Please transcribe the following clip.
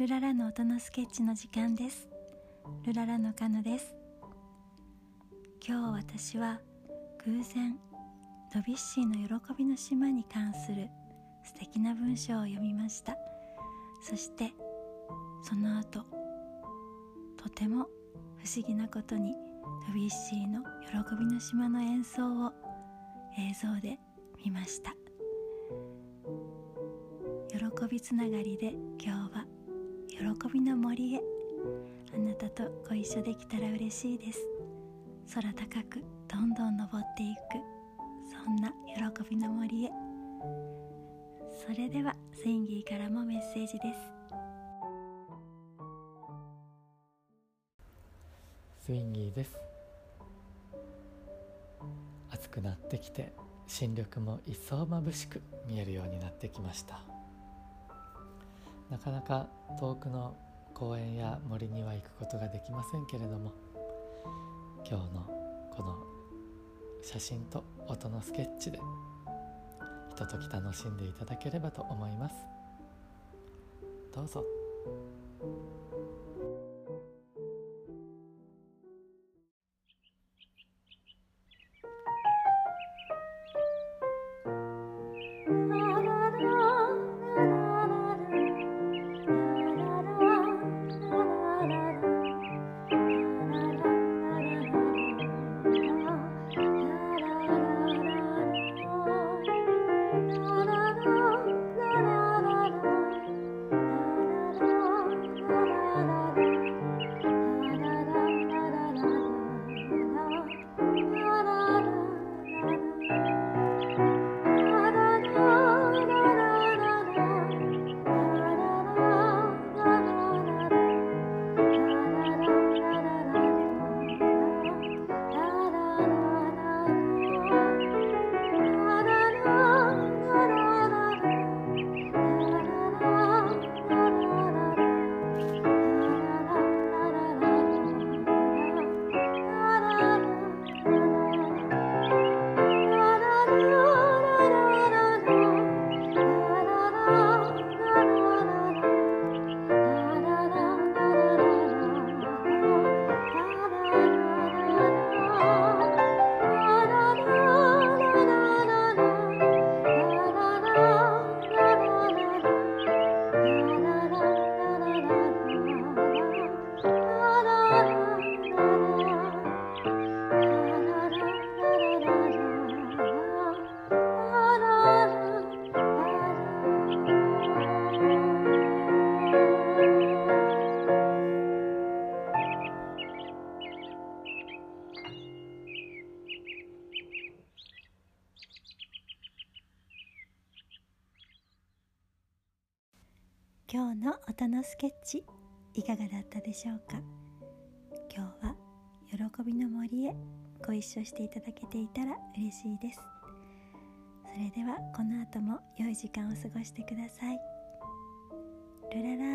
ルララの音のスケッチの時間です。ルララのカノです。今日私は偶然ドビュッシーの喜びの島に関する素敵な文章を読みました。そしてその後とても不思議なことにドビュッシーの喜びの島の演奏を映像で見ました。喜びつながりで今日はびの森へ。あなたとご一緒できたら嬉しいです。空高くどんどん登っていく。そんな喜びの森へ。それではスインギーからもメッセージです。スインギーです。暑くなってきて新緑も一層眩しく見えるようになってきました。なかなか遠くの公園や森には行くことができませんけれども今日のこの写真と音のスケッチでひととき楽しんでいただければと思います。どうぞ。今日の音のスケッチいかがだったでしょうか？今日は喜びの森へご一緒していただけていたら嬉しいです。それではこの後も良い時間を過ごしてください。ルララ